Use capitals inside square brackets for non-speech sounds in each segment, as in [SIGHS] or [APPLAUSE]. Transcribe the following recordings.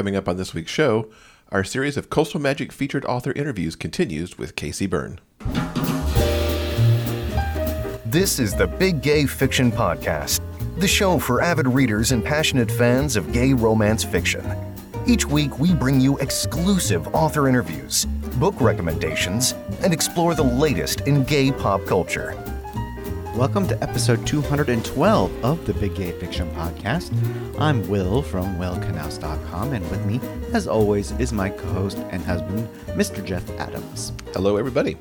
Coming up on this week's show, our series of Coastal Magic featured author interviews continues with K.C. Burn. This is the Big Gay Fiction Podcast, the show for avid readers and passionate fans of gay romance fiction. Each week, we bring you exclusive author interviews, book recommendations, and explore the latest in gay pop culture. Welcome to episode 212 of the Big Gay Fiction Podcast. I'm Will from willknaus.com, and with me, as always, is my co host and husband, Mr. Jeff Adams. Hello, everybody.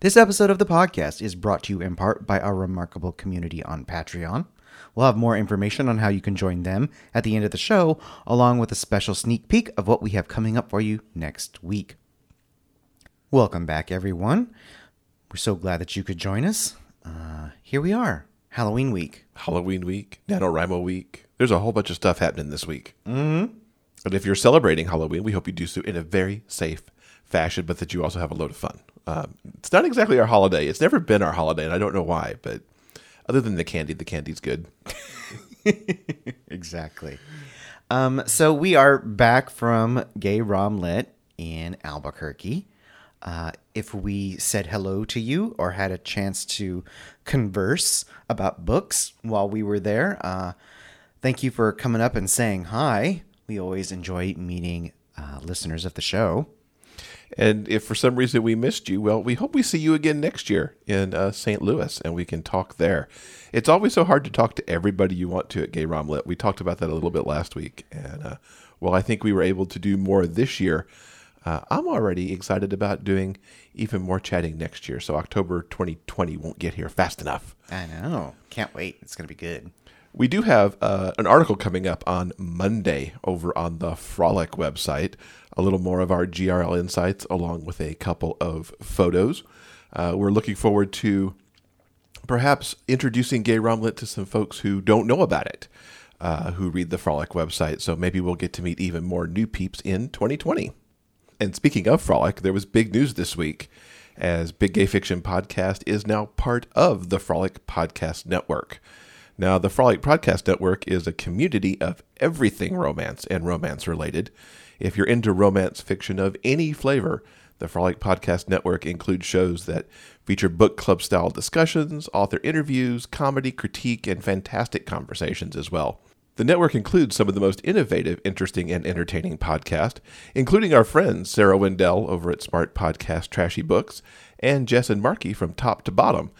This episode of the podcast is brought to you in part by our remarkable community on Patreon. We'll have more information on how you can join them at the end of the show, along with a special sneak peek of what we have coming up for you next week. Welcome back, everyone. We're so glad that you could join us. Uh, here we are, Halloween week. Halloween week, NaNoWriMo week. There's a whole bunch of stuff happening this week. Mm-hmm. And if you're celebrating Halloween, we hope you do so in a very safe fashion, but that you also have a load of fun. Um, it's not exactly our holiday. It's never been our holiday, and I don't know why, but other than the candy, the candy's good. [LAUGHS] exactly. Um, so we are back from Gay Rom Lit in Albuquerque. Uh, if we said hello to you or had a chance to converse about books while we were there, uh, thank you for coming up and saying hi. We always enjoy meeting uh, listeners of the show. And if for some reason we missed you, well, we hope we see you again next year in uh, St. Louis and we can talk there. It's always so hard to talk to everybody you want to at Gay Rom Lit. We talked about that a little bit last week. And uh, well, I think we were able to do more this year. Uh, I'm already excited about doing even more chatting next year. So October 2020 won't get here fast enough. I know. Can't wait. It's going to be good. We do have uh, an article coming up on Monday over on the Frolic website. A little more of our GRL insights, along with a couple of photos. Uh, we're looking forward to perhaps introducing Gay Rom Lit to some folks who don't know about it, uh, who read the Frolic website. So maybe we'll get to meet even more new peeps in 2020. And speaking of Frolic, there was big news this week as Big Gay Fiction Podcast is now part of the Frolic Podcast Network. Now, the Frolic Podcast Network is a community of everything romance and romance related. If you're into romance fiction of any flavor, the Frolic Podcast Network includes shows that feature book club style discussions, author interviews, comedy, critique, and fantastic conversations as well. The network includes some of the most innovative, interesting, and entertaining podcasts, including our friends Sarah Wendell over at Smart Podcast Trashy Books and Jess and Markey from Top to Bottom.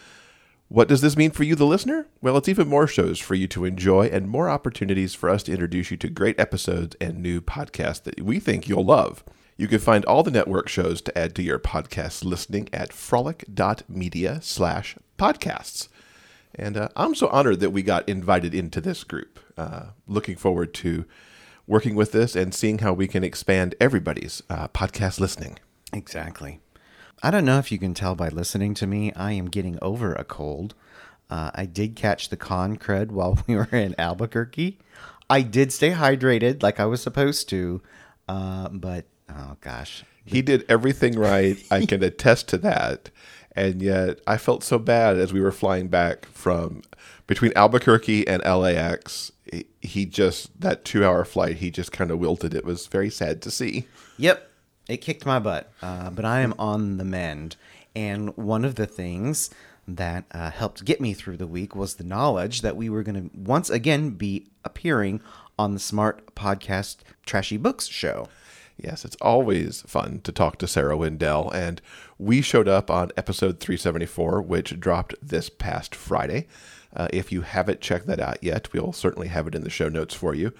What does this mean for you, the listener? Well, it's even more shows for you to enjoy and more opportunities for us to introduce you to great episodes and new podcasts that we think you'll love. You can find all the network shows to add to your podcast listening at frolic.media slash podcasts. And uh, I'm so honored that we got invited into this group. Uh, looking forward to working with this and seeing how we can expand everybody's uh, podcast listening. Exactly. I don't know if you can tell by listening to me, I am getting over a cold. Uh, I did catch the con crud [LAUGHS] while we were in Albuquerque. I did stay hydrated like I was supposed to, uh, but oh gosh. He did everything right. I [LAUGHS] can attest to that. And yet I felt so bad as we were flying back from between Albuquerque and LAX. He just, that two hour flight, he just kind of wilted. It was very sad to see. Yep. It kicked my butt, uh, but I am on the mend. And one of the things that uh, helped get me through the week was the knowledge that we were going to once again be appearing on the Smart Podcast Trashy Books show. Yes, it's always fun to talk to Sarah Wendell, and we showed up on episode 374, which dropped this past Friday. Uh, if you haven't checked that out yet, we'll certainly have it in the show notes for you.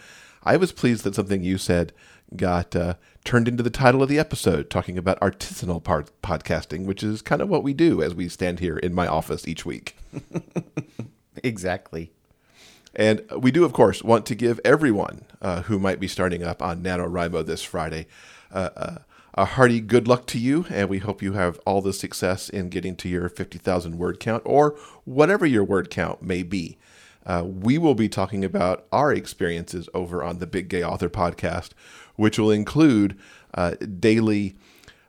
I was pleased that something you said got uh, turned into the title of the episode, talking about artisanal part- podcasting, which is kind of what we do as we stand here in my office each week. [LAUGHS] exactly. And we do, of course, want to give everyone uh, who might be starting up on NaNoWriMo this Friday uh, uh, a hearty good luck to you. And we hope you have all the success in getting to your 50,000 word count or whatever your word count may be. Uh, we will be talking about our experiences over on the Big Gay Author podcast, which will include uh, daily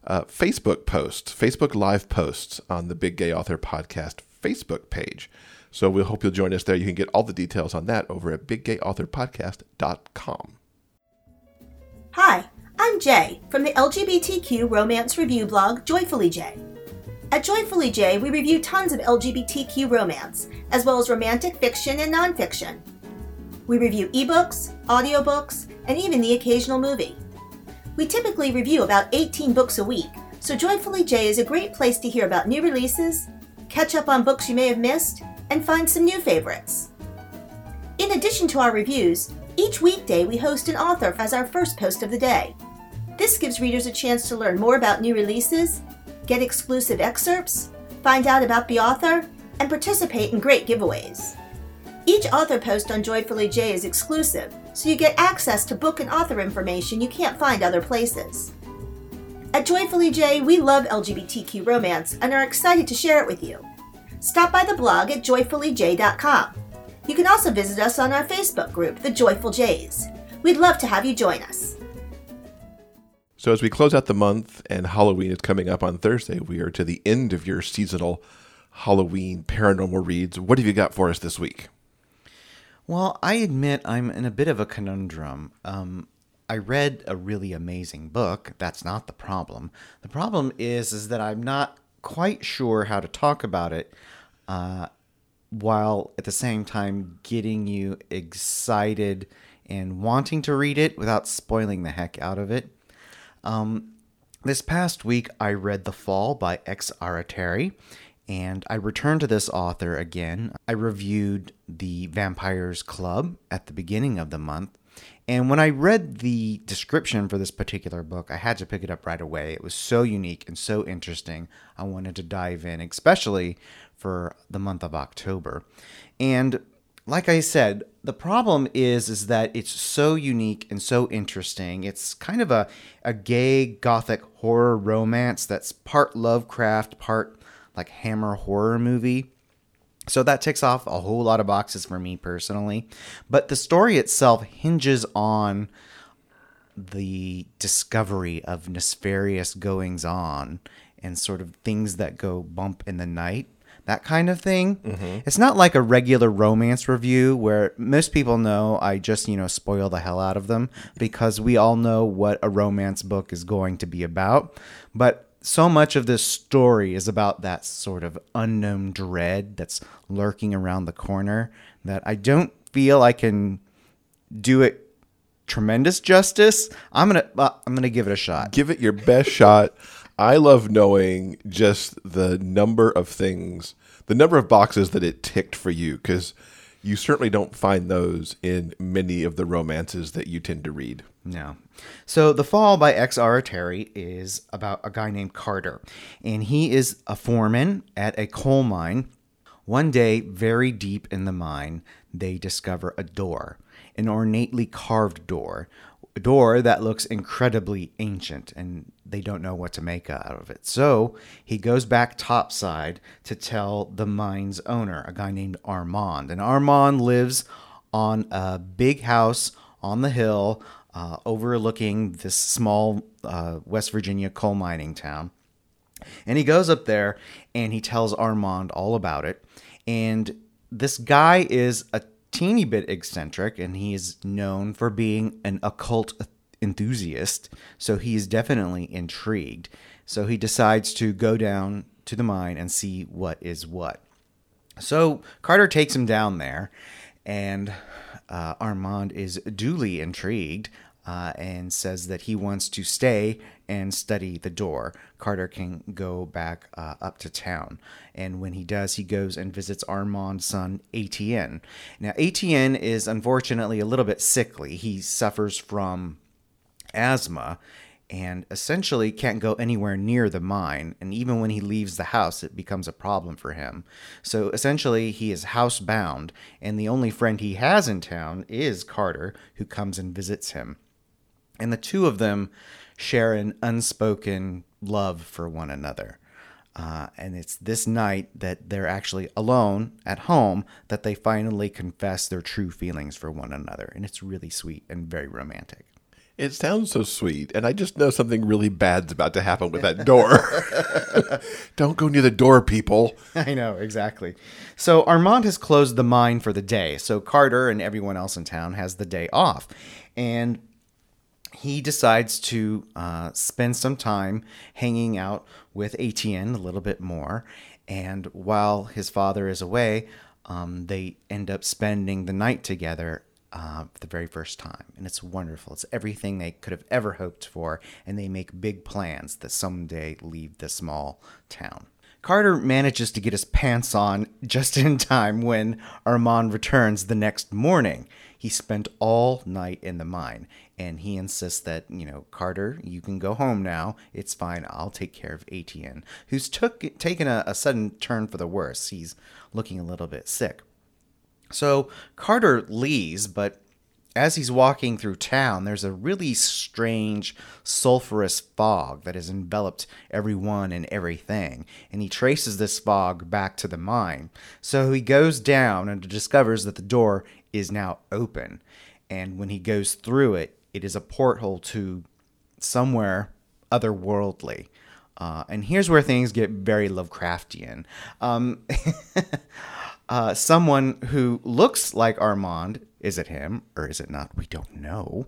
uh, Facebook posts, Facebook Live posts on the Big Gay Author podcast Facebook page. So we hope you'll join us there. You can get all the details on that over at biggayauthorpodcast.com. Hi, I'm from the LGBTQ romance review blog Joyfully Jay. At Joyfully Jay, we review tons of LGBTQ romance, as well as romantic fiction and nonfiction. We review ebooks, audiobooks, and even the occasional movie. We typically review about 18 books a week, so Joyfully Jay is a great place to hear about new releases, catch up on books you may have missed, and find some new favorites. In addition to our reviews, each weekday we host an author as our first post of the day. This gives readers a chance to learn more about new releases, get exclusive excerpts, find out about the author, and participate in great giveaways. Each author post on Joyfully Jay is exclusive, so you get access to book and author information you can't find other places. At Joyfully Jay, we love LGBTQ romance and are excited to share it with you. Stop by the blog at joyfullyjay.com. You can also visit us on our Facebook group, The Joyful Jays. We'd love to have you join us. So, as we close out the month and Halloween is coming up on Thursday, we are to the end of your seasonal Halloween paranormal reads. What have you got for us this week? Well, I admit I'm in a bit of a conundrum. Um, I read a really amazing book. That's not the problem. The problem is is that I'm not quite sure how to talk about it uh, while at the same time getting you excited and wanting to read it without spoiling the heck out of it. Um, this past week, I read The Fall by X Aratare, and I returned to this author again. I reviewed The Vampires Club at the beginning of the month, and when I read the description for this particular book, I had to pick it up right away. It was so unique and so interesting. I wanted to dive in, especially for the month of October. And like I said, the problem is is that it's so unique and so interesting. It's kind of a, a gay gothic horror romance that's part Lovecraft, part like Hammer horror movie. So that ticks off a whole lot of boxes for me personally. But the story itself hinges on the discovery of nefarious goings on and sort of things that go bump in the night that kind of thing. Mm-hmm. It's not like a regular romance review where most people know I just, you know, spoil the hell out of them because we all know what a romance book is going to be about. But so much of this story is about that sort of unknown dread that's lurking around the corner that I don't feel I can do it tremendous justice. I'm gonna uh, I'm gonna give it a shot. Give it your best shot. I love knowing just the number of things, the number of boxes that it ticked for you, because you certainly don't find those in many of the romances that you tend to read. No. So, The Fall by X. Aratare is about a guy named Carter, and he is a foreman at a coal mine. One day, very deep in the mine, they discover a door, an ornately carved door door that looks incredibly ancient and they don't know what to make out of it. So he goes back topside to tell the mine's owner, a guy named Armand. And Armand lives on a big house on the hill uh, overlooking this small uh, West Virginia coal mining town. And he goes up there and he tells Armand all about it. And this guy is a teeny bit eccentric, and he is known for being an occult enthusiast. So he is definitely intrigued. So he decides to go down to the mine and see what is what. So Carter takes him down there, and uh, Armand is duly intrigued uh, and says that he wants to stay and study the door. Carter can go back uh, up to town. And when he does, he goes and visits Armand's son, Etienne. Now, Etienne is unfortunately a little bit sickly. He suffers from asthma and essentially can't go anywhere near the mine. And even when he leaves the house, it becomes a problem for him. So essentially, he is housebound, and the only friend he has in town is Carter, who comes and visits him. And the two of them share an unspoken love for one another. Uh, and it's this night that they're actually alone at home that they finally confess their true feelings for one another. And it's really sweet and very romantic. It sounds so sweet, and I just know something really bad's about to happen with that [LAUGHS] door. [LAUGHS] Don't go near the door, people. [LAUGHS] I know, exactly. So Armand has closed the mine for the day, so Carter and everyone else in town has the day off. And he decides to uh, spend some time hanging out with Etienne a little bit more. And while his father is away, um, they end up spending the night together uh, for the very first time. And it's wonderful. It's everything they could have ever hoped for. And they make big plans that someday leave the small town. Carter manages to get his pants on just in time when Armand returns the next morning. He spent all night in the mine, and he insists that, you know, Carter, you can go home now. It's fine. I'll take care of Etienne, who's took taken a, a sudden turn for the worse. He's looking a little bit sick. So Carter leaves, but as he's walking through town, there's a really strange sulfurous fog that has enveloped everyone and everything. And he traces this fog back to the mine. So he goes down and discovers that the door is now open. And when he goes through it, it is a porthole to somewhere otherworldly. Uh, and here's where things get very Lovecraftian. Um, [LAUGHS] uh, someone who looks like Armand, is it him or is it not? We don't know.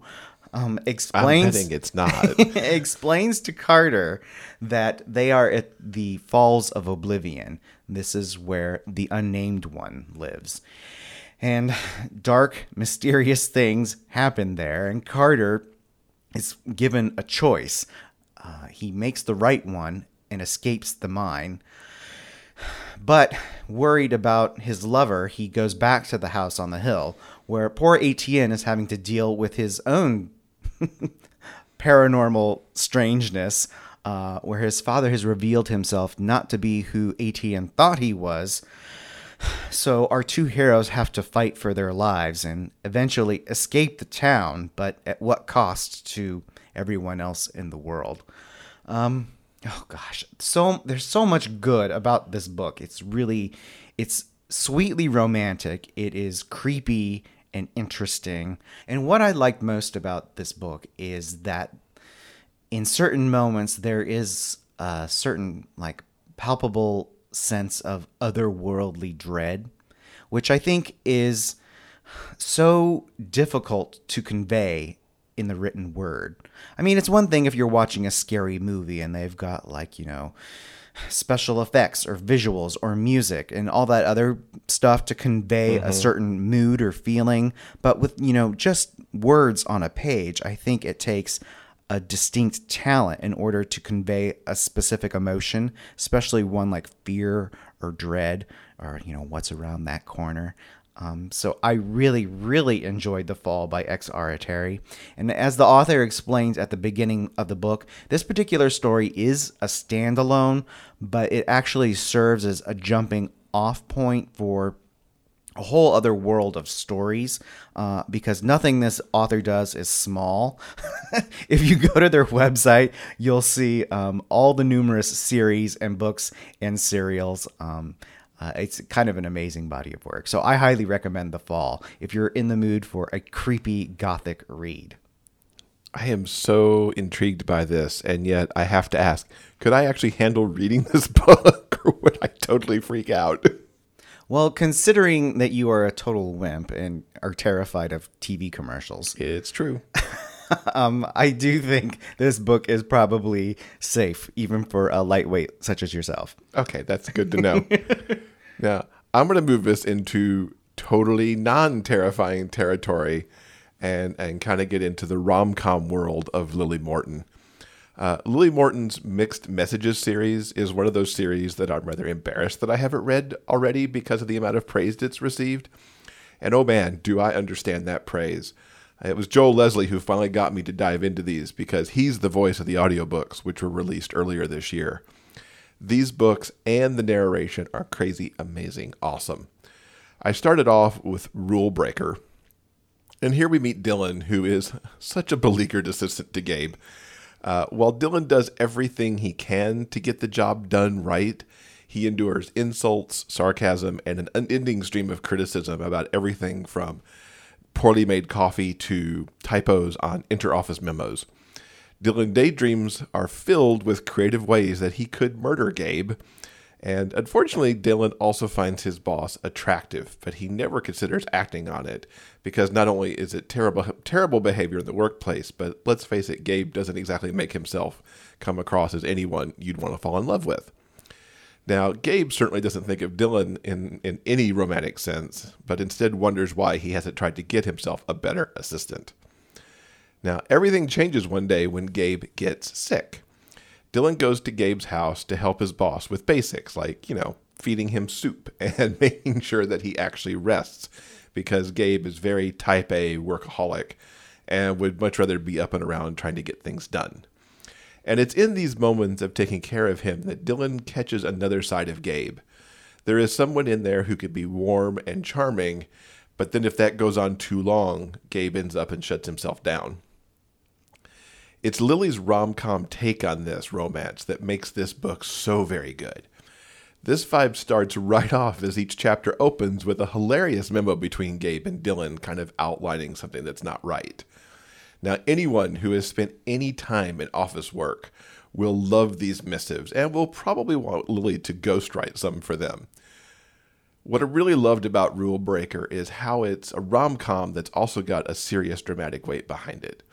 Um, explains. I'm betting it's not. [LAUGHS] explains to Carter that they are at the Falls of Oblivion. This is where the unnamed one lives. And dark, mysterious things happen there, and Carter is given a choice. Uh, he makes the right one and escapes the mine. But worried about his lover, he goes back to the house on the hill, where poor Etienne is having to deal with his own [LAUGHS] paranormal strangeness, uh, where his father has revealed himself not to be who Etienne thought he was. So our two heroes have to fight for their lives and eventually escape the town, but at what cost to everyone else in the world? Um, oh gosh, so there's so much good about this book. It's really, it's sweetly romantic. It is creepy and interesting. And what I like most about this book is that in certain moments there is a certain like palpable sense of otherworldly dread, which I think is so difficult to convey in the written word. I mean, it's one thing if you're watching a scary movie and they've got, like, you know, special effects or visuals or music and all that other stuff to convey mm-hmm. a certain mood or feeling. But with, you know, just words on a page, I think it takes a distinct talent in order to convey a specific emotion, especially one like fear or dread or, you know, what's around that corner. Um, so I really, really enjoyed The Fall by X. Aratare. And as the author explains at the beginning of the book, this particular story is a standalone, but it actually serves as a jumping off point for a whole other world of stories uh, because nothing this author does is small. [LAUGHS] if you go to their website, you'll see um, all the numerous series and books and serials. Um, uh, it's kind of an amazing body of work. So I highly recommend The Fall if you're in the mood for a creepy gothic read. I am so intrigued by this, and yet I have to ask could I actually handle reading [LAUGHS] this book, or would I totally freak out? [LAUGHS] Well, considering that you are a total wimp and are terrified of TV commercials, it's true. [LAUGHS] um, I do think this book is probably safe, even for a lightweight such as yourself. Okay, that's good to know. [LAUGHS] Now, I'm going to move this into totally non-terrifying territory and and kind of get into the rom-com world of Lily Morton. Uh, Lily Morton's Mixed Messages series is one of those series that I'm rather embarrassed that I haven't read already because of the amount of praise it's received. And oh man, do I understand that praise. It was Joel Leslie who finally got me to dive into these because he's the voice of the audiobooks, which were released earlier this year. These books and the narration are crazy, amazing, awesome. I started off with Rule Breaker, and here we meet Dylan, who is [LAUGHS] such a beleaguered assistant to Gabe. Uh, while Dylan does everything he can to get the job done right, he endures insults, sarcasm, and an unending stream of criticism about everything from poorly made coffee to typos on interoffice memos. Dylan daydreams are filled with creative ways that he could murder Gabe, And unfortunately, Dylan also finds his boss attractive, but he never considers acting on it because not only is it terrible terrible behavior in the workplace, but let's face it, Gabe doesn't exactly make himself come across as anyone you'd want to fall in love with. Now, Gabe certainly doesn't think of Dylan in, in any romantic sense, but instead wonders why he hasn't tried to get himself a better assistant. Now, everything changes one day when Gabe gets sick. Dylan goes to Gabe's house to help his boss with basics like, you know, feeding him soup [LAUGHS] and making sure that he actually rests because Gabe is very type A workaholic and would much rather be up and around trying to get things done. And it's in these moments of taking care of him that Dylan catches another side of Gabe. There is someone in there who could be warm and charming, but then if that goes on too long, Gabe ends up and shuts himself down. It's Lily's rom com take on this romance that makes this book so very good. This vibe starts right [LAUGHS] off as each chapter opens with a hilarious memo between Gabe and Dylan, kind of outlining something that's not right. Now, anyone who has spent any time in office work will love these missives and will probably want Lily to ghostwrite some for them. What I really loved about Rule Breaker is how it's a rom com that's also got a serious dramatic weight behind it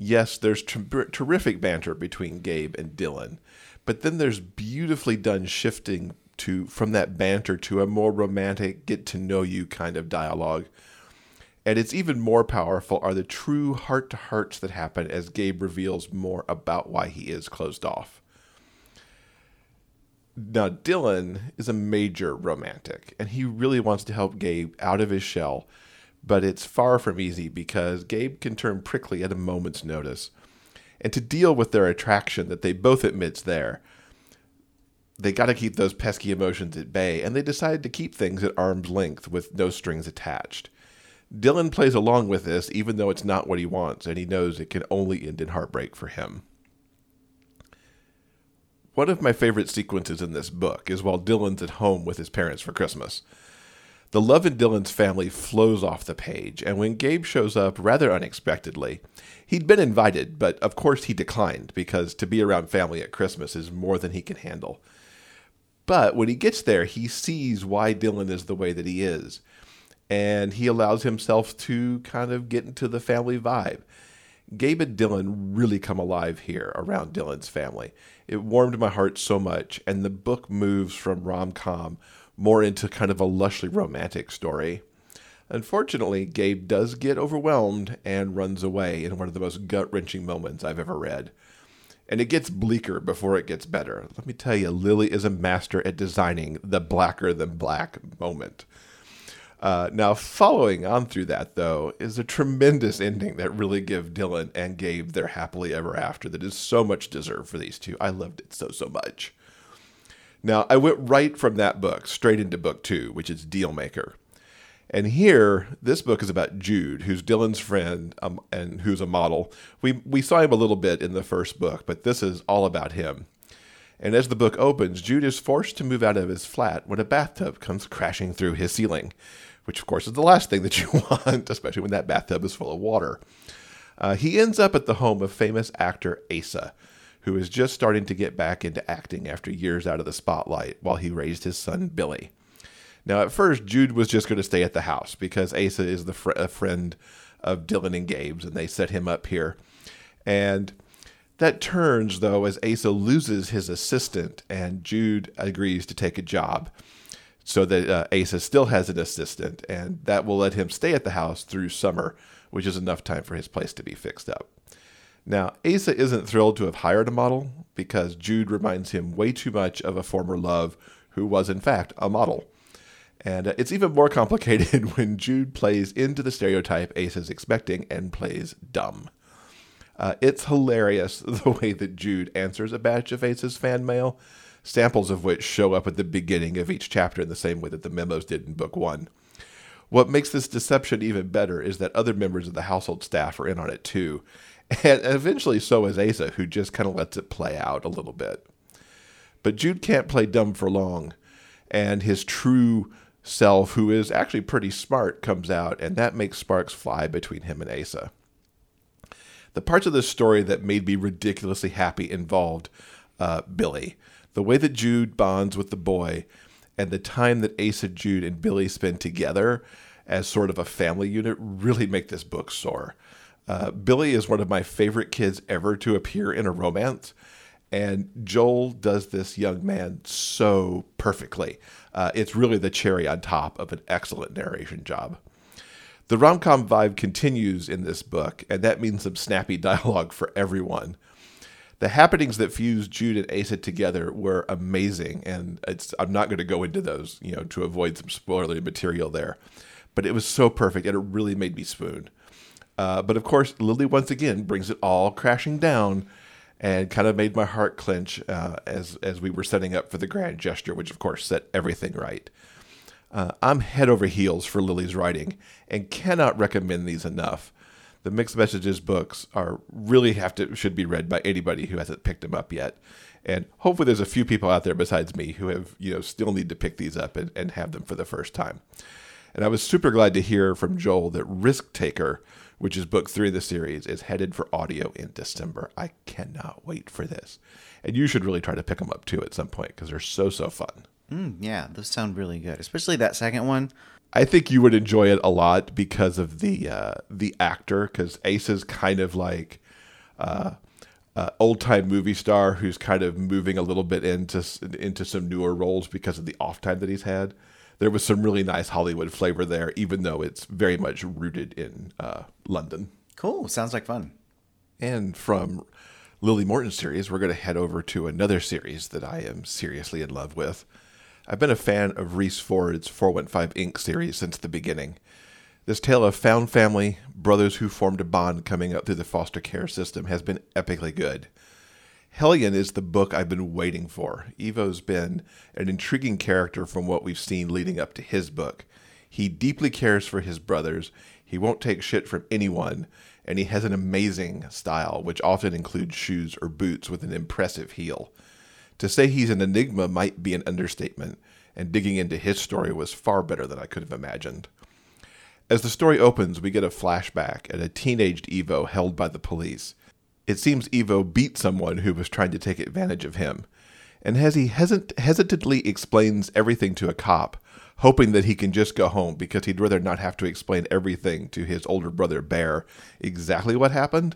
yes, there's ter- terrific banter between Gabe and Dylan, but then there's beautifully done shifting to from that banter to a more romantic, get to know you kind of dialogue. And it's even more powerful are the true heart to hearts that happen as Gabe reveals more about why he is closed off. Now, Dylan is a major romantic, and he really wants to help Gabe out of his shell but it's far from easy because Gabe can turn prickly at a moment's notice. And to deal with their attraction that they both admit's there, they got to keep those pesky emotions at bay, and they decided to keep things at arm's length with no strings attached. Dylan plays along with this, even though it's not what he wants, and he knows it can only end in heartbreak for him. One of my favorite sequences in this book is while Dylan's at home with his parents for Christmas. The love in Dylan's family flows off the page, and when Gabe shows up rather unexpectedly, he'd been invited, but of course he declined because to be around family at Christmas is more than he can handle. But when he gets there, he sees why Dylan is the way that he is, and he allows himself to kind of get into the family vibe. Gabe and Dylan really come alive here around Dylan's family. It warmed my heart so much, and the book moves from rom com more into kind of a lushly romantic story. Unfortunately, Gabe does get overwhelmed and runs away in one of the most gut wrenching moments I've ever read. And it gets bleaker before it gets better. Let me tell you, Lily is a master at designing the blacker than black moment. Uh, now, following on through that, though, is a tremendous ending that really gives Dylan and Gabe their happily ever after that is so much deserved for these two. I loved it so, so much. Now, I went right from that book straight into book two, which is Dealmaker. And here, this book is about Jude, who's Dylan's friend um, and who's a model. We, we saw him a little bit in the first book, but this is all about him. And as the book opens, Jude is forced to move out of his flat when a bathtub comes crashing through his ceiling, which, of course, is the last thing that [LAUGHS] you want, especially when that bathtub is full of water. Uh, he ends up at the home of famous actor Asa, who is just starting to get back into acting after years out of the spotlight while he raised his son Billy. Now, at first, Jude was just going to stay at the house because Asa is the fr- a friend of Dylan and Gabe's, and they set him up here. And that turns, though, as Asa loses his assistant, and Jude agrees to take a job so that uh, Asa still has an assistant, and that will let him stay at the house through summer, which is enough time for his place to be fixed up. Now, Asa isn't thrilled to have hired a model because Jude reminds him way too much of a former love who was, in fact, a model. And uh, it's even more [LAUGHS] complicated [LAUGHS] when Jude plays into the stereotype Asa's expecting and plays dumb. Uh, it's hilarious [LAUGHS] the way that Jude answers a batch of Asa's fan mail, samples of which show up at the beginning of each chapter in the same way that the memos did in book one. What makes this deception even better is that other members of the household staff are in on it too, and eventually, so is Asa, who just kind of lets it play out a little bit. But Jude can't play dumb for long, and his true self, who is actually pretty smart, comes out, and that makes sparks fly between him and Asa. The parts of this story that made me ridiculously happy involved uh, Billy. The way that Jude bonds with the boy and the time that Asa, Jude, and Billy spend together as sort of a family unit really make this book soar. Uh, Billy is one of my favorite kids ever to appear in a romance, and Joel does this young man so perfectly. Uh, it's really the cherry on top of an excellent narration job. The rom com vibe continues in this book, and that means some snappy [LAUGHS] dialogue for everyone. The happenings that fused Jude and Asa together were amazing, and I'm not going to go into those, you know, to avoid some spoilery material there. But it was so perfect, and it really made me swoon. Uh, but of course, Lily once again brings it all crashing down and kind of made my heart clench uh, as as we were setting up for the grand gesture, which of course set everything right. Uh, I'm head over heels for Lily's writing and cannot recommend these enough. The mixed messages books are really have to should be read by anybody who hasn't picked them up yet. And hopefully there's a few people out there besides me who have, you know, still need to pick these up and, and have them for the first time. And I was super glad to hear from Joel that Risk Taker which is book three of the series, is headed for audio in December. I cannot wait for this. And you should really try to pick them up too at some point because they're so, so fun. Mm, yeah, those sound really good, especially that second one. I think you would enjoy it a lot because of the uh, the actor, because Ace is kind of like uh, uh, old time movie star who's kind of moving a little bit into into some newer roles because of the off time that he's had there was some really nice Hollywood flavor there, even though it's very much rooted in uh, London. Cool. Sounds like fun. And from Lily Morton series, we're going to head over to another series that I am seriously in love with. I've been a fan of Rhys Ford's 415 Ink. series since the beginning. This tale of found family, brothers who formed a bond coming up through the foster care system has been epically good. Hellion is the book I've been waiting for. Ivo's been an intriguing character from what we've seen leading up to his book. He deeply cares for his brothers, he won't take shit from anyone, and he has an amazing style, which often includes shoes or boots with an impressive heel. To say he's an enigma might be an understatement, and digging into his story was far better than I could have imagined. As the story opens, we get a flashback at a teenaged Ivo held by the police. It seems Ivo beat someone who was trying to take advantage of him. And as he hesit- hesitantly explains everything to a cop, hoping that he can just go home because he'd rather not have to explain everything to his older brother Bear exactly what happened,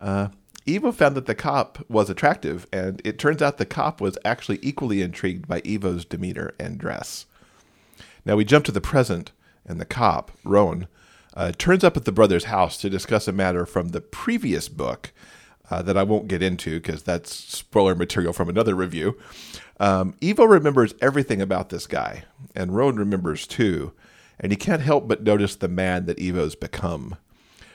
uh, Ivo found that the cop was attractive, and it turns out the cop was actually equally intrigued by Ivo's demeanor and dress. Now we jump to the present, and the cop, Rowan, uh, turns up at the brother's house to discuss a matter from the previous book uh, that I won't get into because that's spoiler material from another review. Um, Ivo remembers everything about this guy, and Rowan remembers too, and he can't help but notice the man that Ivo's become.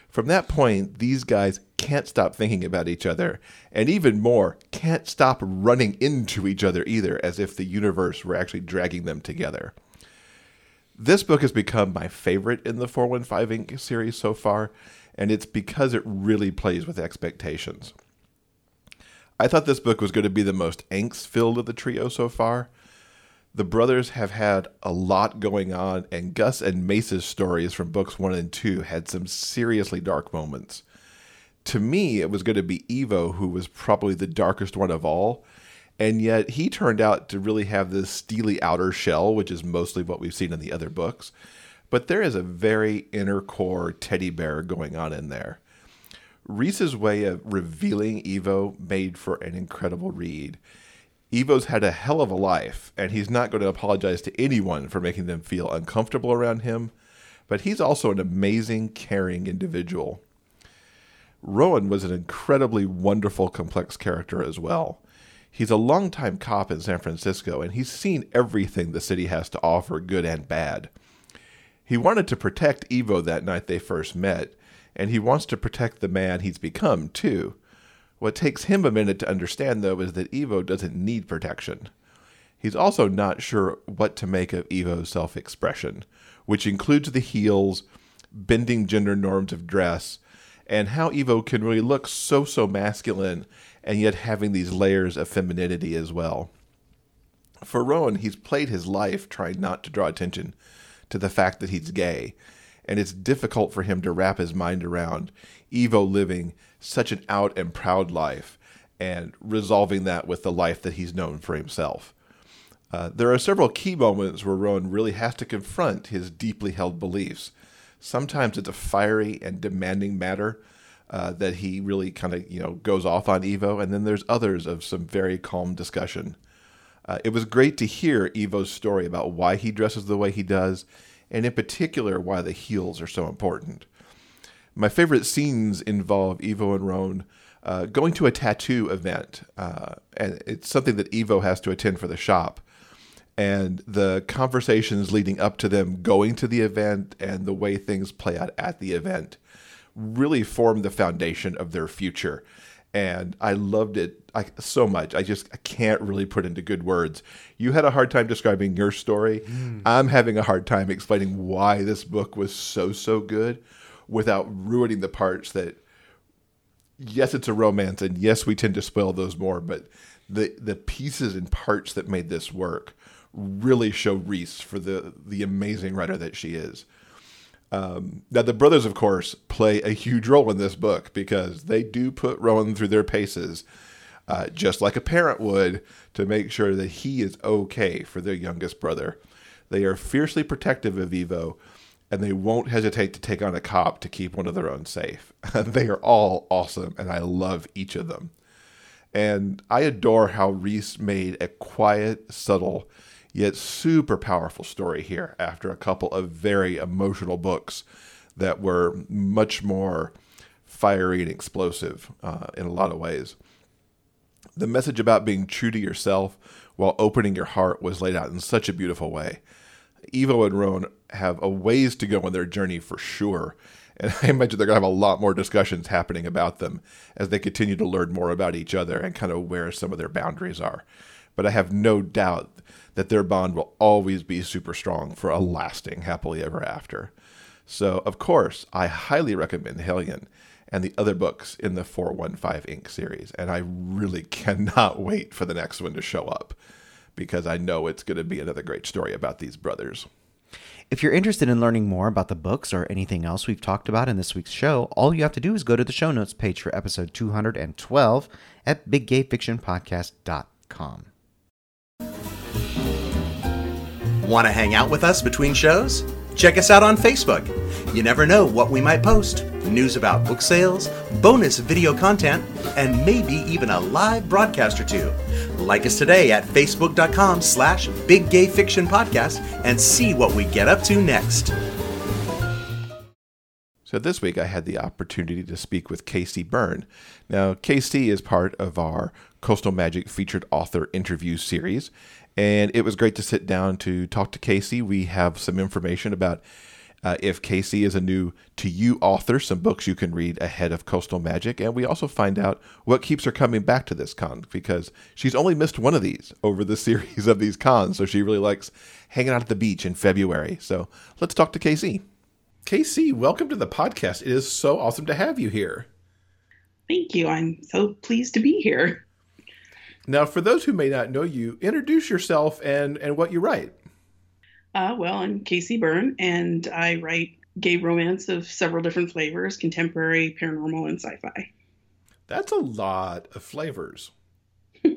From that point, these guys can't stop thinking about each other, and even more, can't stop running into each other either, as if the universe were actually dragging them together. This book has become my favorite in the 415 Ink. series so far, and it's because it really plays with expectations. I thought this book was going to be the most angst filled of the trio so far. The brothers have had a lot going on, and Gus and Mace's stories from books one and two had some seriously dark moments. To me, it was going to be Ivo who was probably the darkest one of all, and yet he turned out to really have this steely outer shell, which is mostly what we've seen in the other books. But there is a very inner core teddy bear going on in there. Rhys's way of revealing Ivo made for an incredible read. Ivo's had a hell of a life, and he's not going to apologize to anyone for making them feel uncomfortable around him, but he's also an amazing, caring individual. Rowan was an incredibly wonderful, complex character as well. He's a longtime cop in San Francisco, and he's seen everything the city has to offer, good and bad. He wanted to protect Ivo that night they first met, and he wants to protect the man he's become, too. What takes him a minute to understand, though, is that Ivo doesn't need protection. He's also not sure what to make of Ivo's self expression, which includes the heels, bending gender norms of dress, and how Ivo can really look so, so masculine and yet having these layers of femininity as well. For Rowan, he's played his life trying not to draw attention to the fact that he's gay, and it's difficult for him to wrap his mind around Ivo living such an out and proud life and resolving that with the life that he's known for himself. Uh, there are several key moments where Rowan really has to confront his deeply held beliefs. Sometimes it's a fiery and demanding matter uh, that he really kind of you know goes off on Ivo, and then there's others of some very calm discussion. Uh, it was great to hear Ivo's story about why he dresses the way he does, and in particular why the heels are so important. My favorite scenes involve Ivo and Rowan uh, going to a tattoo event, uh, and it's something that Ivo has to attend for the shop and the conversations leading up to them going to the event and the way things play out at the event really formed the foundation of their future and I loved it I, so much. I just I can't really put into good words. You had a hard time describing your story. Mm. I'm having a hard time explaining why this book was so so good without ruining the parts that yes, it's a romance and yes, we tend to spoil those more, but the the pieces and parts that made this work really show Rhys for the the amazing writer that she is. Um, now the brothers, of course, play a huge role in this book because they do put Rowan through their paces, uh, just like a parent would, to make sure that he is okay for their youngest brother. They are fiercely protective of Ivo, and they won't hesitate to take on a cop to keep one of their own safe. [LAUGHS] they are all awesome, and I love each of them. And I adore how Rhys made a quiet, subtle, yet super powerful story here after a couple of very emotional books that were much more fiery and explosive uh, in a lot of ways. The message about being true to yourself while opening your heart was laid out in such a beautiful way. Ivo and Rowan have a ways to go on their journey for sure, [LAUGHS] and I imagine they're going to have a lot more discussions happening about them as they continue to learn more about each other and kind of where some of their boundaries are. But I have no doubt that their bond will always be super strong for a lasting happily ever after. So, of course, I highly recommend Hellion and the other books in the 415 Ink. series. And I really [LAUGHS] cannot wait for the next one to show up because I know it's going to be another great story about these brothers. If you're interested in learning more about the books or anything else we've talked about in this week's show, all you have to do is go to the show notes page for episode 212 at biggayfictionpodcast.com. Want to hang out with us between shows? Check us out on Facebook. You never know what we might post news about book sales, bonus video content, and maybe even a live broadcast or two. Like us today at facebook.com slash big gay fiction podcast and see what we get up to next. So this week I had the opportunity to speak with K.C. Burn. Now, Casey is part of our Coastal Magic featured author interview series, and it was great to sit down to talk to Casey. We have some information about uh, if Casey is a new to you author, some books you can read ahead of Coastal Magic. And we also find out what keeps her coming back to this con because she's only missed one of these over the [LAUGHS] series of these cons. So she really likes hanging out at the beach in February. So let's talk to Casey. Casey, welcome to the podcast. It is so awesome to have you here. Thank you. I'm so pleased to be here. Now, for those who may not know you, introduce yourself and, and what you write. Uh, well, I'm K.C. Burn, and I write gay romance of several different flavors contemporary, paranormal, and sci fi. That's a lot of flavors. [LAUGHS]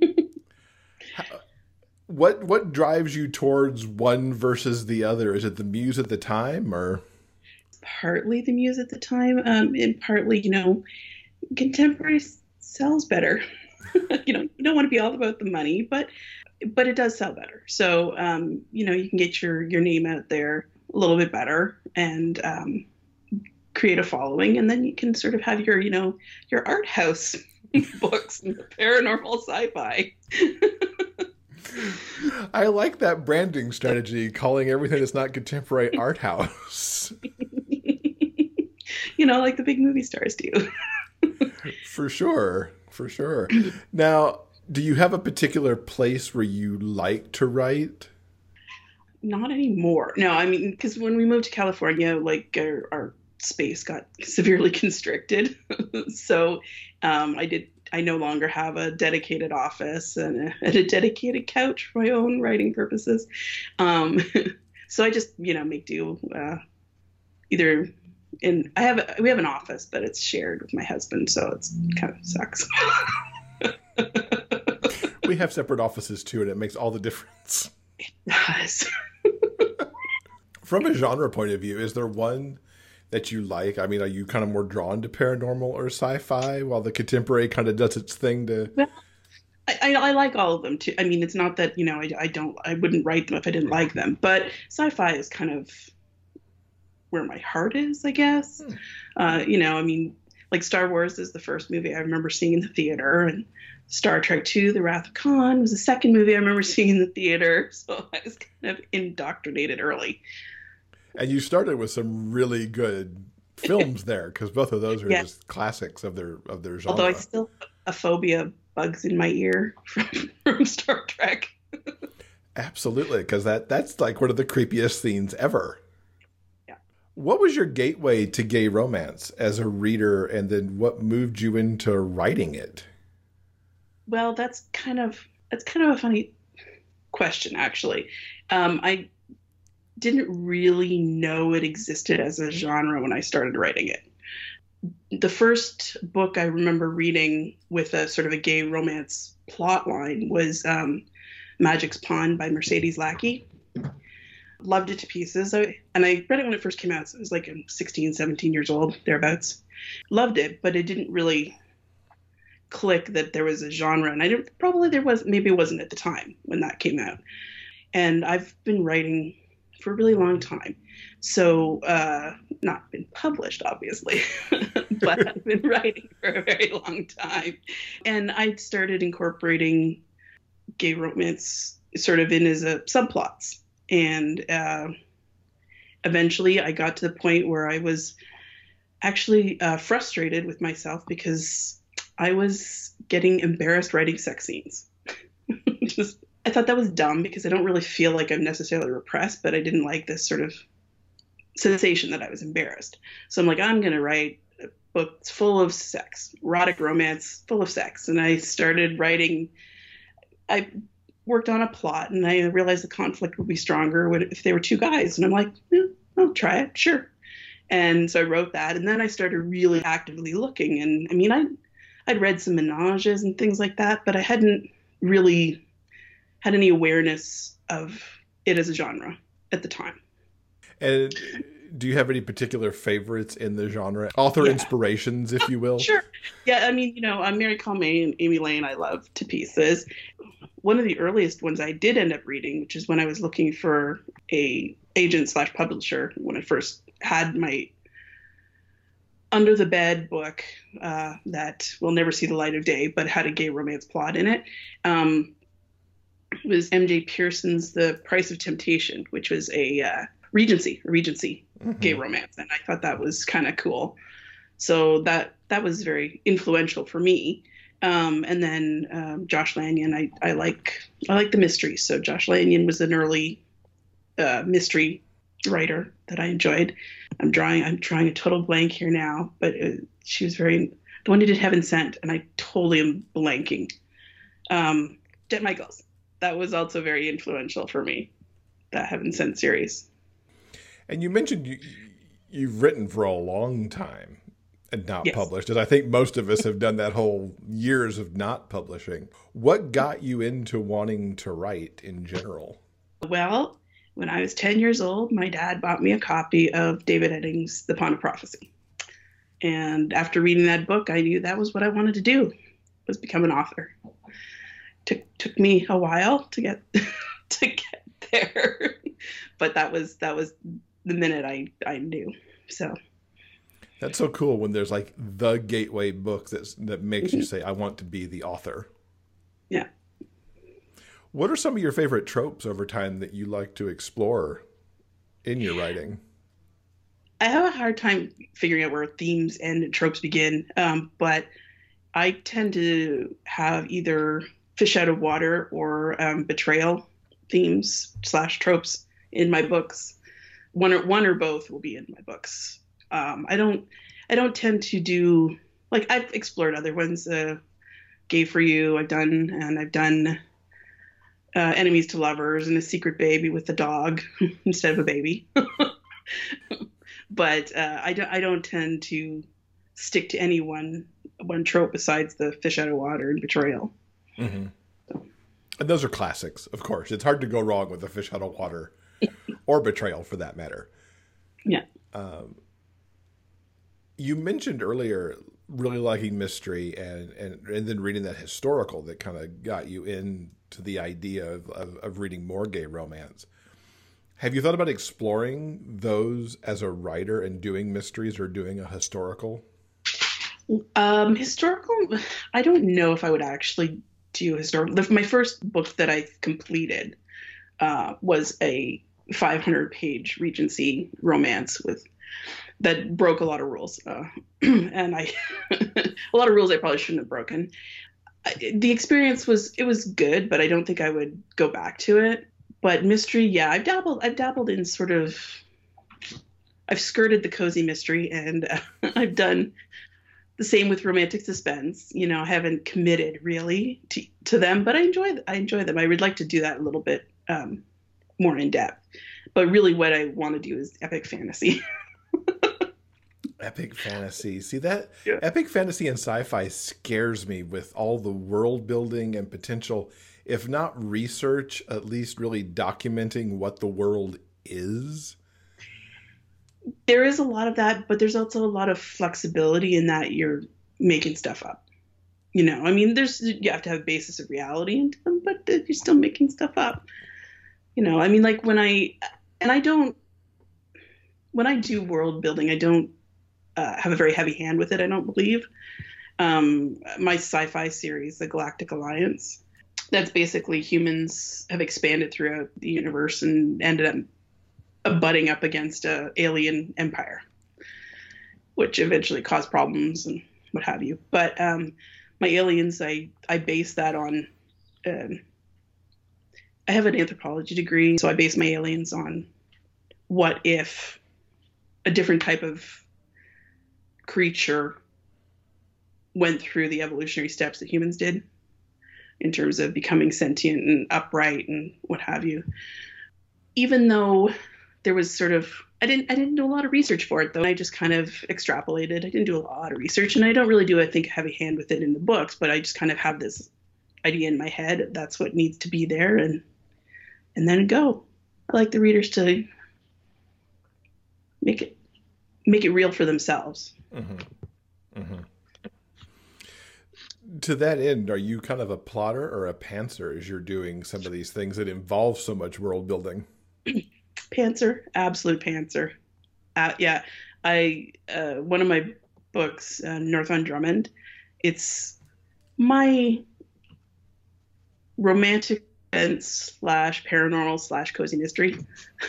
what what drives you towards one versus the other? Is it the muse at the time, or partly the muse at the time, um, and partly, you know, contemporary sells better. [LAUGHS] you know, you don't want to be all about the money, but but it does sell better. So um, you know, you can get your your name out there a little bit better and um, create a following, and then you can sort of have your you know your art house [LAUGHS] books and the paranormal sci-fi. [LAUGHS] I like that branding strategy, calling everything that's not contemporary art house. you know, like the big movie stars do. For sure for sure. [CLEARS THROAT] now, do you have a particular place where you like to write? Not anymore. No, I mean, because when we moved to California, like our, our space got [LAUGHS] severely constricted. [LAUGHS] so um, I did. I no longer have a dedicated office and a, and a dedicated couch for my own writing purposes. Um, [LAUGHS] so I just, you know, make do. Uh, either in I have we have an office, but it's shared with my husband, so it's kind of sucks. [LAUGHS] we have separate offices too, and it makes all the difference. It does. [LAUGHS] From a genre point of view, is there one that you like? I mean, are you kind of more drawn to paranormal or sci-fi, while the contemporary kind of does its thing to? I, I, I like all of them too. I mean, it's not that you know I, I don't I wouldn't write them if I didn't like them, but sci-fi is kind of where my heart is, I guess. Uh, you know, I mean, like Star Wars is the first movie I remember seeing in the theater, and Star Trek II: The Wrath of Khan was the second movie I remember seeing in the theater. [LAUGHS] So I was kind of indoctrinated early. And you started with some really good films [LAUGHS] there, because both of those are Yeah. just classics of their of their genre. Although I still have a phobia of bugs in my ear [LAUGHS] from, from Star Trek. Absolutely, because that that's like one of the creepiest scenes ever. What was your gateway to gay romance as a reader, and then what moved you into writing it? Well, that's kind of that's kind of a funny question, actually. Um, I didn't really know it existed as a genre when I started writing it. The first book I remember reading with a sort of a gay romance plot line was um, Magic's Pawn by Mercedes Lackey. Loved it to pieces. I, and I read it when it first came out. So I was like um, 16, 17 years old, thereabouts. Loved it, but it didn't really click that there was a genre and i didn't probably there was maybe it wasn't at the time when that came out and i've been writing for a really long time so uh not been published obviously [LAUGHS] but i've been [LAUGHS] writing for a very long time and i started incorporating gay romance sort of in as a subplots and uh eventually i got to the point where i was actually uh, frustrated with myself because I was getting embarrassed writing sex scenes. [LAUGHS] Just, I thought that was dumb because I don't really feel like I'm necessarily repressed, but I didn't like this sort of sensation that I was embarrassed. So I'm like, I'm going to write a book full of sex, erotic romance, full of sex. And I started writing. I worked on a plot, and I realized the conflict would be stronger if they were two guys. And I'm like, yeah, I'll try it, sure. And so I wrote that, and then I started really actively looking. And I mean, I I'd read some menages and things like that, but I hadn't really had any awareness of it as a genre at the time. And do you have any particular favorites in the genre? Author Yeah. inspirations, if you will? [LAUGHS] Sure. Yeah, I mean, you know, uh, Mary Calmes and Amy Lane, I love to pieces. One of the earliest ones I did end up reading, which is when I was looking for a agent slash publisher when I first had my under the bed book uh, that will never see the light of day, but had a gay romance plot in it. Um, was M.J. Pearson's The Price of Temptation, which was a uh, Regency, a Regency gay romance, and I thought that was kind of cool. So that that was very influential for me. Um, and then um, Josh Lanyon, I, I like I like the mysteries. So Josh Lanyon was an early uh, mystery writer that I enjoyed. I'm drawing I'm drawing a total blank here now, but uh she was very the one who did Heaven Sent, and I totally am blanking. Um, Jet Mykles, that was also very influential for me. That Heaven Sent series. And you mentioned you, you've written for a long time and not Yes. published, as I think most of us have done that whole years of not publishing. What got you into wanting to write in general? Well, when I was 10 years old, my dad bought me a copy of David Eddings' The Pawn of Prophecy. And after reading that book, I knew that was what I wanted to do, was become an author. Took took me a while to get [LAUGHS] to get there. [LAUGHS] but that was that was the minute I, I knew. So That's so cool when there's like the gateway book that's, that makes you say, I want to be the author. yeah. What are some of your favorite tropes over time that you like to explore in your writing? I have a hard time figuring out where themes and tropes begin, um, but I tend to have either fish out of water or um, betrayal themes slash tropes in my books. One or one or both will be in my books. Um, I don't I don't tend to do like I've explored other ones. Uh, Gay for You I've done and I've done uh, Enemies to Lovers and a Secret Baby with the dog [LAUGHS] instead of a baby. [LAUGHS] but uh, I don't I don't tend to stick to any one one trope besides the fish out of water and betrayal. And those are classics, of course. It's hard to go wrong with a fish out of water or betrayal for that matter. Yeah. You mentioned earlier really liking mystery and, and, and then reading that historical that kind of got you into the idea of, of, of reading more gay romance. Have you thought about exploring those as a writer and doing mysteries or doing a historical? Um, historical, I don't know if I would actually do historical. My first book that I completed uh, was a 500 page Regency romance with that broke a lot of rules, uh, [CLEARS THROAT] and I [LAUGHS] a lot of rules I probably shouldn't have broken. I, the experience was it was good, but I don't think I would go back to it. But mystery, yeah, I've dabbled. I've dabbled in sort of. I've skirted the cozy mystery, and uh, [LAUGHS] I've done the same with romantic suspense. You know, I haven't committed really to, to them, but I enjoy I enjoy them. I would like to do that a little bit um, more in depth. But really, what I want to do is epic fantasy. [LAUGHS] Epic fantasy. See that Yeah. epic fantasy and sci-fi scares me with all the world building and potential, if not research, at least really documenting what the world is. there is a lot of that, but there's also a lot of flexibility in that you're making stuff up. You know, I mean, there's you have to have a basis of reality into them, but you're still making stuff up. You know, I mean, like when I and I don't when I do world building, I don't uh, have a very heavy hand with it. I don't believe. Um, my sci-fi series, The Galactic Alliance, that's basically humans have expanded throughout the universe and ended up butting up against a alien empire, which eventually caused problems and what have you. But um, my aliens, I I base that on. Um, I have an anthropology degree, so I base my aliens on what if a different type of creature went through the evolutionary steps that humans did in terms of becoming sentient and upright and what have you. Even though there was sort of I didn't I didn't do a lot of research for it though. I just kind of extrapolated. I didn't do a lot of research and I don't really do I think a heavy hand with it in the books, but I just kind of have this idea in my head that's what needs to be there and and then go. I like the readers to make it make it real for themselves. To that end, are you kind of a plotter or a pantser as you're doing some of these things that involve so much world building? [CLEARS THROAT] Pantser, absolute pantser. Uh, yeah, I uh, one of my books, uh, North on Drummond. It's my romantic and slash paranormal slash cozy mystery.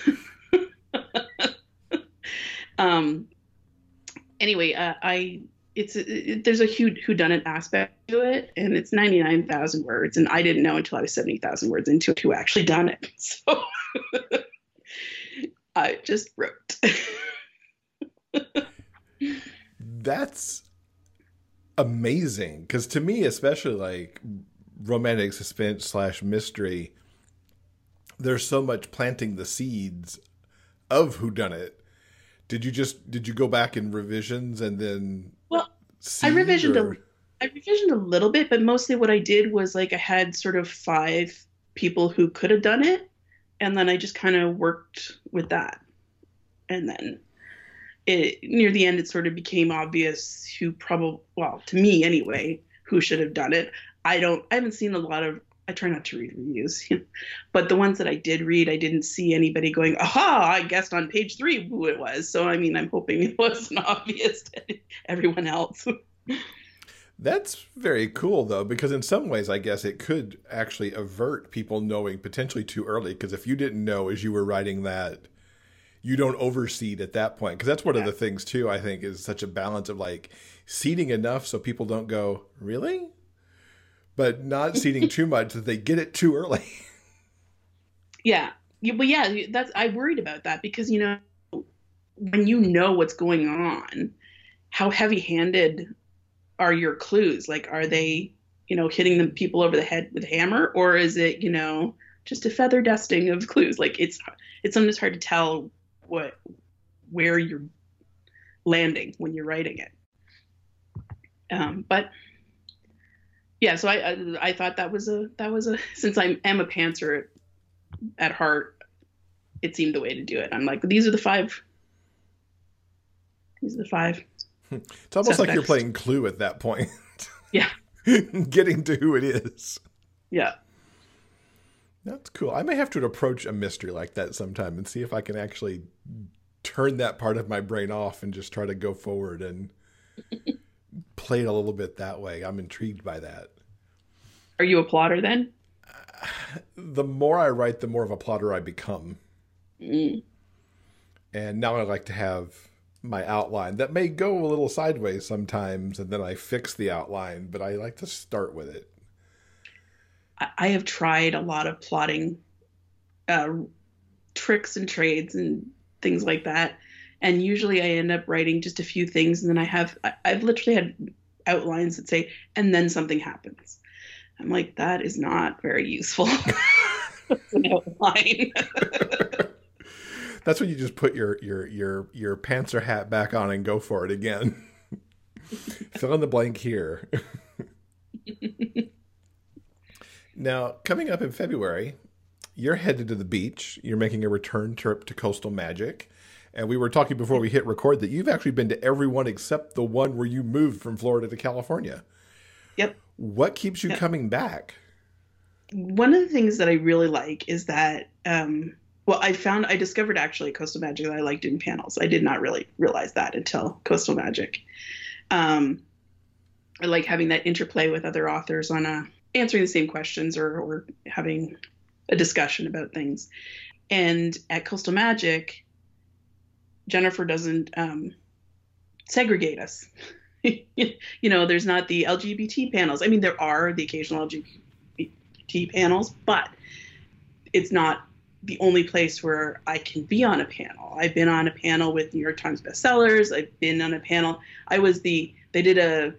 [LAUGHS] um. Anyway, uh, I it's it, there's a huge whodunit aspect to it, and it's ninety nine thousand words, and I didn't know until I was seventy thousand words into it who actually done it. [LAUGHS] So. [LAUGHS] I just wrote. [LAUGHS] That's amazing because to me, especially like romantic suspense slash mystery, there's so much planting the seeds of who done it. Did you just did you go back in revisions and then well, I revisioned or- a, I revisioned a little bit, but mostly what I did was like I had sort of five people who could have done it, and then I just kind of worked with that, and then it near the end it sort of became obvious who probably well to me anyway who should have done it. I don't I haven't seen a lot of I try not to read reviews, [LAUGHS] but the ones that I did read, I didn't see anybody going, "Aha! I guessed on page three who it was." So I mean, I'm hoping it [LAUGHS] wasn't obvious to [LAUGHS] everyone else. That's very cool though, because in some ways, I guess it could actually avert people knowing potentially too early. Because if you didn't know as you were writing that, you don't overseed at that point. Because that's one of the things too. I think is such a balance of like seeding enough so people don't go really, but not seeding too much that they get it too early. [LAUGHS] Yeah, yeah, but yeah, that's I worried about that because you know when you know what's going on, how heavy-handed are your clues? Like, are they you know hitting the people over the head with a hammer, or is it you know just a feather dusting of clues? Like it's it's sometimes hard to tell what where you're landing when you're writing it. Um, but yeah, so I, I I thought that was a that was a [LAUGHS] since I am a pantser at, at heart, it seemed the way to do it. I'm like, these are the five. These are the five. [LAUGHS] It's almost like you're playing Clue at that point, [LAUGHS] Yeah, getting to who it is. yeah. That's cool. I may have to approach a mystery like that sometime and see if I can actually turn that part of my brain off and just try to go forward and play it a little bit that way. I'm intrigued by that. Are you a plotter then? [SIGHS] The more I write, the more of a plotter I become. Mm. And now I like to have my outline that may go a little sideways sometimes, and then I fix the outline, but I like to start with it. I, I have tried a lot of plotting uh, tricks and trades and things like that, and usually I end up writing just a few things, and then I have I, I've literally had outlines that say, and then something happens. I'm like, that is not very useful. [LAUGHS] An outline. [LAUGHS] That's when you just put your your your your pantser hat back on and go for it again. [LAUGHS] Fill in the blank here. now, coming up in February, you're headed to the beach. You're making a return trip to Coastal Magic. And we were talking before we hit record that you've actually been to every one except the one where you moved from Florida to California. yep. What keeps you Yeah. coming back? one of the things that I really like is that, um, well, I found I discovered actually Coastal Magic that I liked doing panels. I did not really realize that until Coastal Magic. Um, I like having that interplay with other authors on a answering the same questions or, or having a discussion about things. And at Coastal Magic, Jennifer doesn't um, segregate us. [LAUGHS] you know, there's not the LGBT panels. I mean, there are the occasional LGBT panels, but it's not the only place where I can be on a panel. I've been on a panel with New York Times bestsellers. I've been on a panel. I was the they did a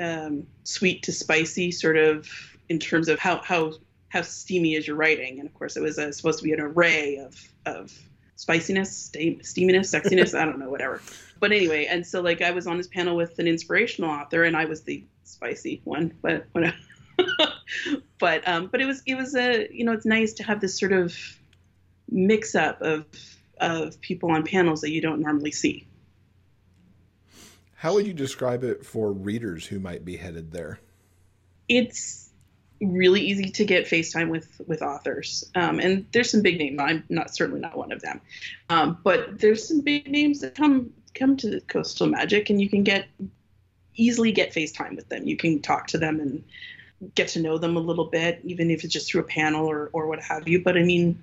um, sweet to spicy sort of in terms of how how how steamy is your writing, and of course it was uh, supposed to be an array of of spiciness, steam, steaminess, sexiness. I don't know, whatever. But anyway, and so like I was on this panel with an inspirational author, and I was the spicy one, but whatever. [LAUGHS] but um, but it was it was a you know it's nice to have this sort of mix up of of people on panels that you don't normally see. How would you describe it for readers who might be headed there? It's really easy to get FaceTime with with authors, um, and there's some big names. I'm not certainly not one of them, um, but there's some big names that come come to the Coastal Magic, and you can get easily get FaceTime with them. You can talk to them and get to know them a little bit, even if it's just through a panel or or what have you. But I mean,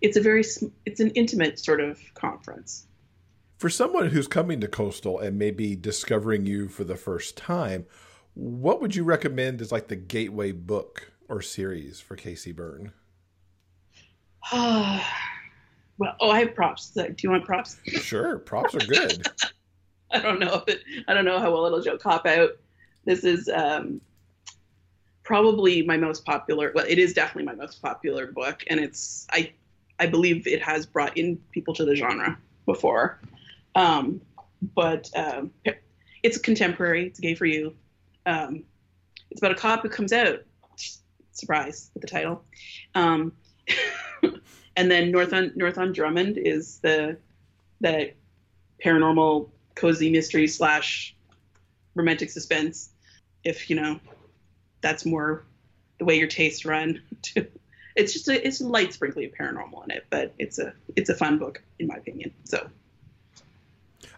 it's a very it's an intimate sort of conference. For someone who's coming to Coastal and maybe discovering you for the first time, what would you recommend as like the gateway book or series for K.C. Burn? well, oh, I have props. Do you want props? Sure, props are good. [LAUGHS] I don't know if it, I don't know how well it'll show cop out. This is um, probably my most popular. Well, it is definitely my most popular book, and it's I I believe it has brought in people to the genre before. Um, but um, it's contemporary. It's gay for you. Um, it's about a cop who comes out. Surprise with the title. Um, [LAUGHS] and then North on North on Drummond is the the paranormal cozy mystery slash romantic suspense. If you know, that's more the way your tastes run. [LAUGHS] Too. It's just a it's a light sprinkling of paranormal in it, but it's a it's a fun book in my opinion. So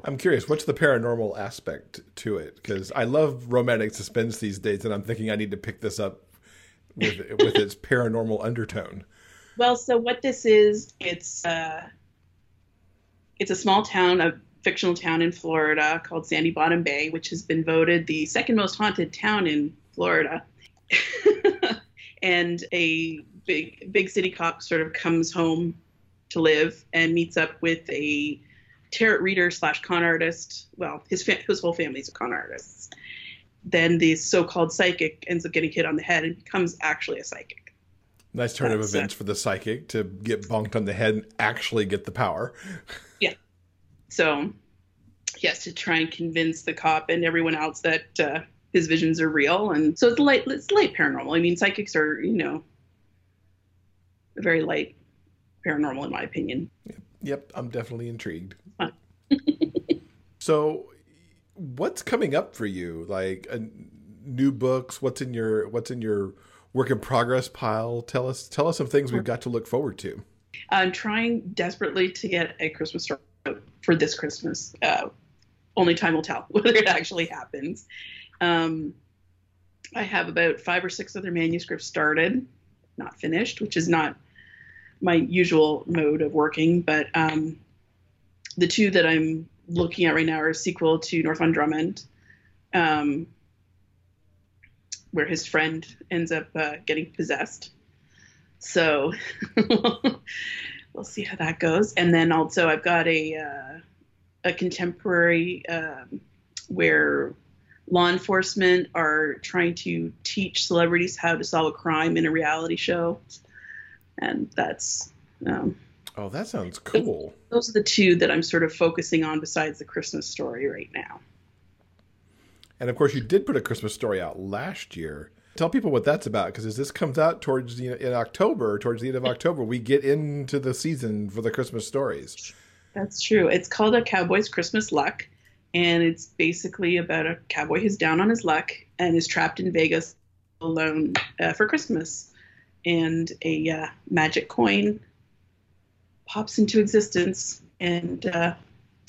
I'm curious, what's the paranormal aspect to it? Because I love romantic suspense these days, and I'm thinking I need to pick this up with with its paranormal undertone. Well, so what this is, it's uh, it's a small town, a fictional town in Florida called Sandy Bottom Bay, which has been voted the second most haunted town in Florida. [LAUGHS] and a big big city cop sort of comes home to live and meets up with a tarot reader slash con artist. Well, his fa- his whole family's a con artists. Then the so-called psychic ends up getting hit on the head and becomes actually a psychic. Nice turn of That's, uh, events for the psychic to get bonked on the head and actually get the power. [LAUGHS] Yeah. So he has to try and convince the cop and everyone else that uh, his visions are real, and so it's light. It's light paranormal. I mean, psychics are you know very light paranormal in my opinion. Yep, I'm definitely intrigued. [LAUGHS] So, what's coming up for you? Like uh, new books? What's in your What's in your work in progress pile? Tell us Tell us some things we've got to look forward to. I'm trying desperately to get a Christmas story for this Christmas. Uh, only time will tell [LAUGHS] whether it actually happens. Um, I have about five or six other manuscripts started, not finished, which is not my usual mode of working. But um, the two that I'm looking at right now are a sequel to North on Drummond, um, where his friend ends up uh, getting possessed. So [LAUGHS] we'll see how that goes. And then also I've got a uh, a contemporary um, where law enforcement are trying to teach celebrities how to solve a crime in a reality show, and that's. Um, oh, that sounds cool. Those are the two that I'm sort of focusing on besides the Christmas story right now. And of course, you did put a Christmas story out last year. Tell people what that's about, because as this comes out towards the in October, towards the end of October, we get into the season for the Christmas stories. That's true. It's called A Cowboy's Christmas Luck, and it's basically about a cowboy who's down on his luck and is trapped in Vegas alone uh, for Christmas. And a uh, magic coin pops into existence and uh,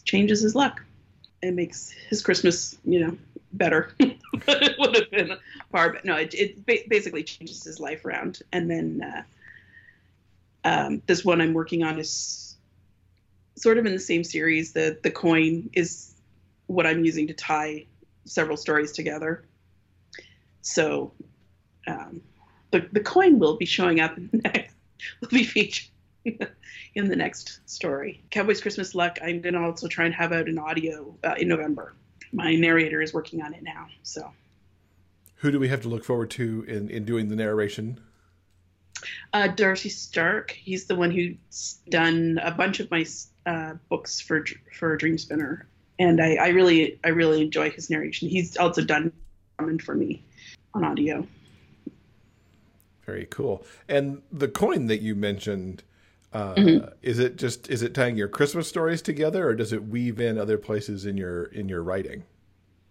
changes his luck. It makes his Christmas, you know, better. but [LAUGHS] it would have been far better. No, it, it basically changes his life around. And then uh, um, this one I'm working on is sort of in the same series. The the coin is what I'm using to tie several stories together. So um, the the coin will be showing up in the next, [LAUGHS] will be featured [LAUGHS] in the next story. Cowboys Christmas Luck. I'm gonna also try and have out an audio uh, in November. My narrator is working on it now. So who do we have to look forward to in in doing the narration? Uh, Darcy Stark. He's the one who's done a bunch of my uh, books for for Dreamspinner, and I, I really I really enjoy his narration. He's also done for me on audio. Very cool. And the coin that you mentioned, uh, mm-hmm. is it just is it tying your Christmas stories together, or does it weave in other places in your in your writing?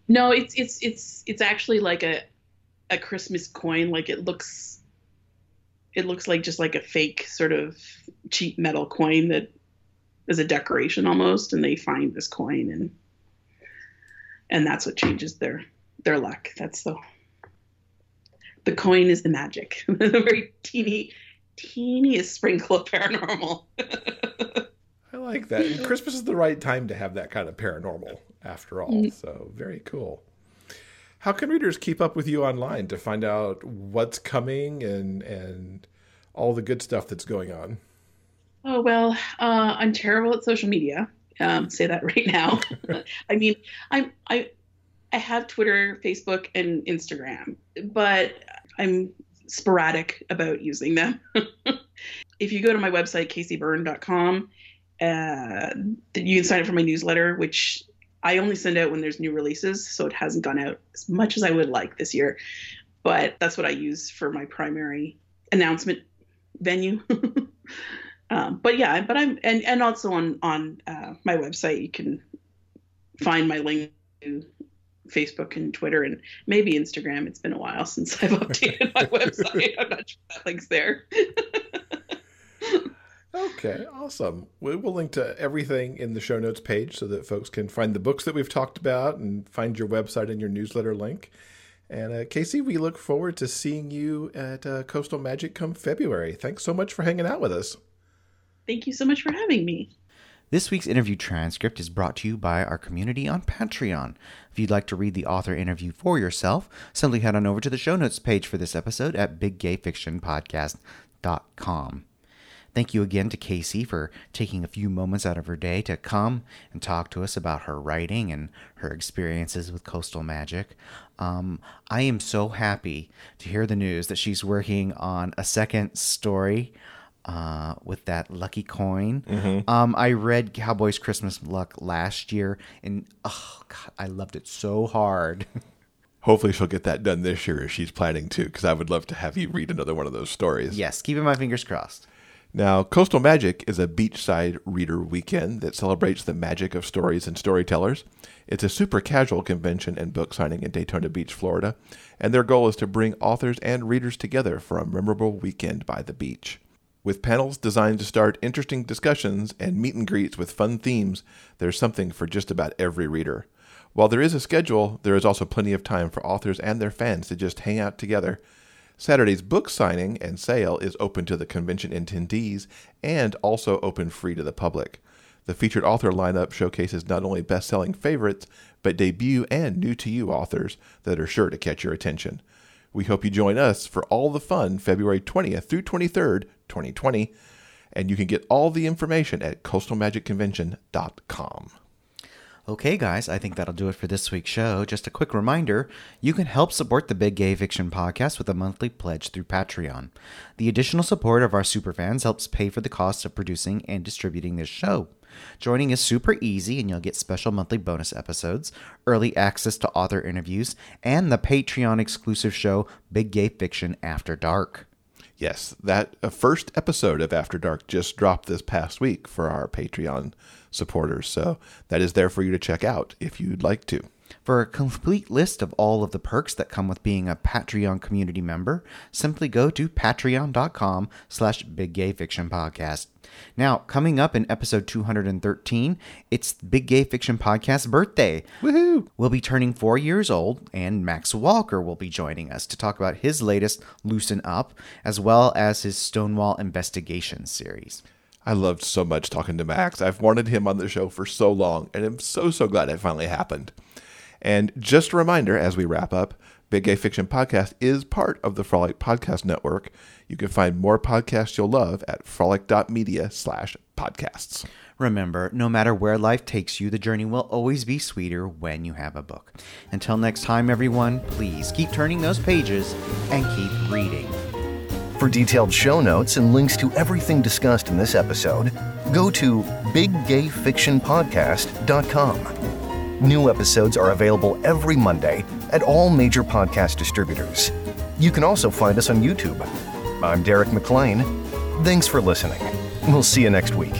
No, it's it's it's it's actually like a a Christmas coin. Like it looks it looks like just like a fake sort of cheap metal coin that is a decoration almost, and they find this coin and and that's what changes their their luck. That's the the coin is the magic. [LAUGHS] the very teeny teeniest sprinkle of paranormal. [LAUGHS] I like that. And Christmas is the right time to have that kind of paranormal after all. Mm-hmm. So very cool. How can readers keep up with you online to find out what's coming and and all the good stuff that's going on? Oh well, uh, I'm terrible at social media. Um, say that [LAUGHS] right now. I mean, I'm I I have Twitter, Facebook, and Instagram, but I'm sporadic about using them. [LAUGHS] if you go to my website, kcburn.com, uh, you can sign up for my newsletter, which I only send out when there's new releases, so it hasn't gone out as much as I would like this year. But that's what I use for my primary announcement venue. Um, [LAUGHS] but yeah, but I'm and and also on on uh, my website you can find my link to Facebook and Twitter and maybe Instagram. It's been a while [LAUGHS] since I've updated my website. I'm not sure that link's there. [LAUGHS] okay, awesome. We will link to everything in the show notes page so that folks can find the books that we've talked about and find your website and your newsletter link. And uh, Casey, we look forward to seeing you at uh, Coastal Magic come February. Thanks so much for hanging out with us. Thank you so much for having me. This week's interview transcript is brought to you by our community on Patreon. If you'd like to read the author interview for yourself, simply head on over to the show notes page for this episode at biggayfictionpodcast.com. Thank you again to Casey for taking a few moments out of her day to come and talk to us about her writing and her experiences with coastal magic. Um, I am so happy to hear the news that she's working on a second story uh, with that lucky coin. Mm-hmm. Um, I read Cowboys Christmas Luck last year, and oh god, I loved it so hard. [LAUGHS] Hopefully, she'll get that done this year if she's planning to, because I would love to have you read another one of those stories. Yes, keeping my fingers crossed. Now, Coastal Magic is a beachside reader weekend that celebrates the magic of stories and storytellers. It's a super casual convention and book signing in Daytona Beach, Florida, and their goal is to bring authors and readers together for a memorable weekend by the beach. With panels designed to start interesting discussions and meet and greets with fun themes, there's something for just about every reader. While there is a schedule, there is also plenty of time for authors and their fans to just hang out together. Saturday's book signing and sale is open to the convention attendees and also open free to the public. The featured author lineup showcases not only best selling favorites, but debut and new to you authors that are sure to catch your attention. We hope you join us for all the fun February 20th through 23rd, 2020, and you can get all the information at coastalmagicconvention.com. Okay, guys, I think that'll do it for this week's show. Just a quick reminder you can help support the Big Gay Fiction podcast with a monthly pledge through Patreon. The additional support of our superfans helps pay for the cost of producing and distributing this show. Joining is super easy, and you'll get special monthly bonus episodes, early access to author interviews, and the Patreon exclusive show Big Gay Fiction After Dark. Yes, that uh, first episode of After Dark just dropped this past week for our Patreon supporters. So that is there for you to check out if you'd like to. For a complete list of all of the perks that come with being a Patreon community member, simply go to patreon.com slash Big Gay Fiction Podcast. Now, coming up in episode 213, it's Big Gay Fiction Podcast birthday. Woohoo! We'll be turning four years old, and Max Walker will be joining us to talk about his latest Loosen Up, as well as his Stonewall Investigation series. I loved so much talking to Max. I've wanted him on the show for so long, and I'm so, so glad it finally happened. And just a reminder as we wrap up, Big Gay Fiction Podcast is part of the Frolic Podcast Network. You can find more podcasts you'll love at frolic.media slash podcasts. Remember, no matter where life takes you, the journey will always be sweeter when you have a book. Until next time, everyone, please keep turning those pages and keep reading. For detailed show notes and links to everything discussed in this episode, go to biggayfictionpodcast.com. New episodes are available every Monday at all major podcast distributors. You can also find us on YouTube. I'm Derek McLean. Thanks for listening. We'll see you next week.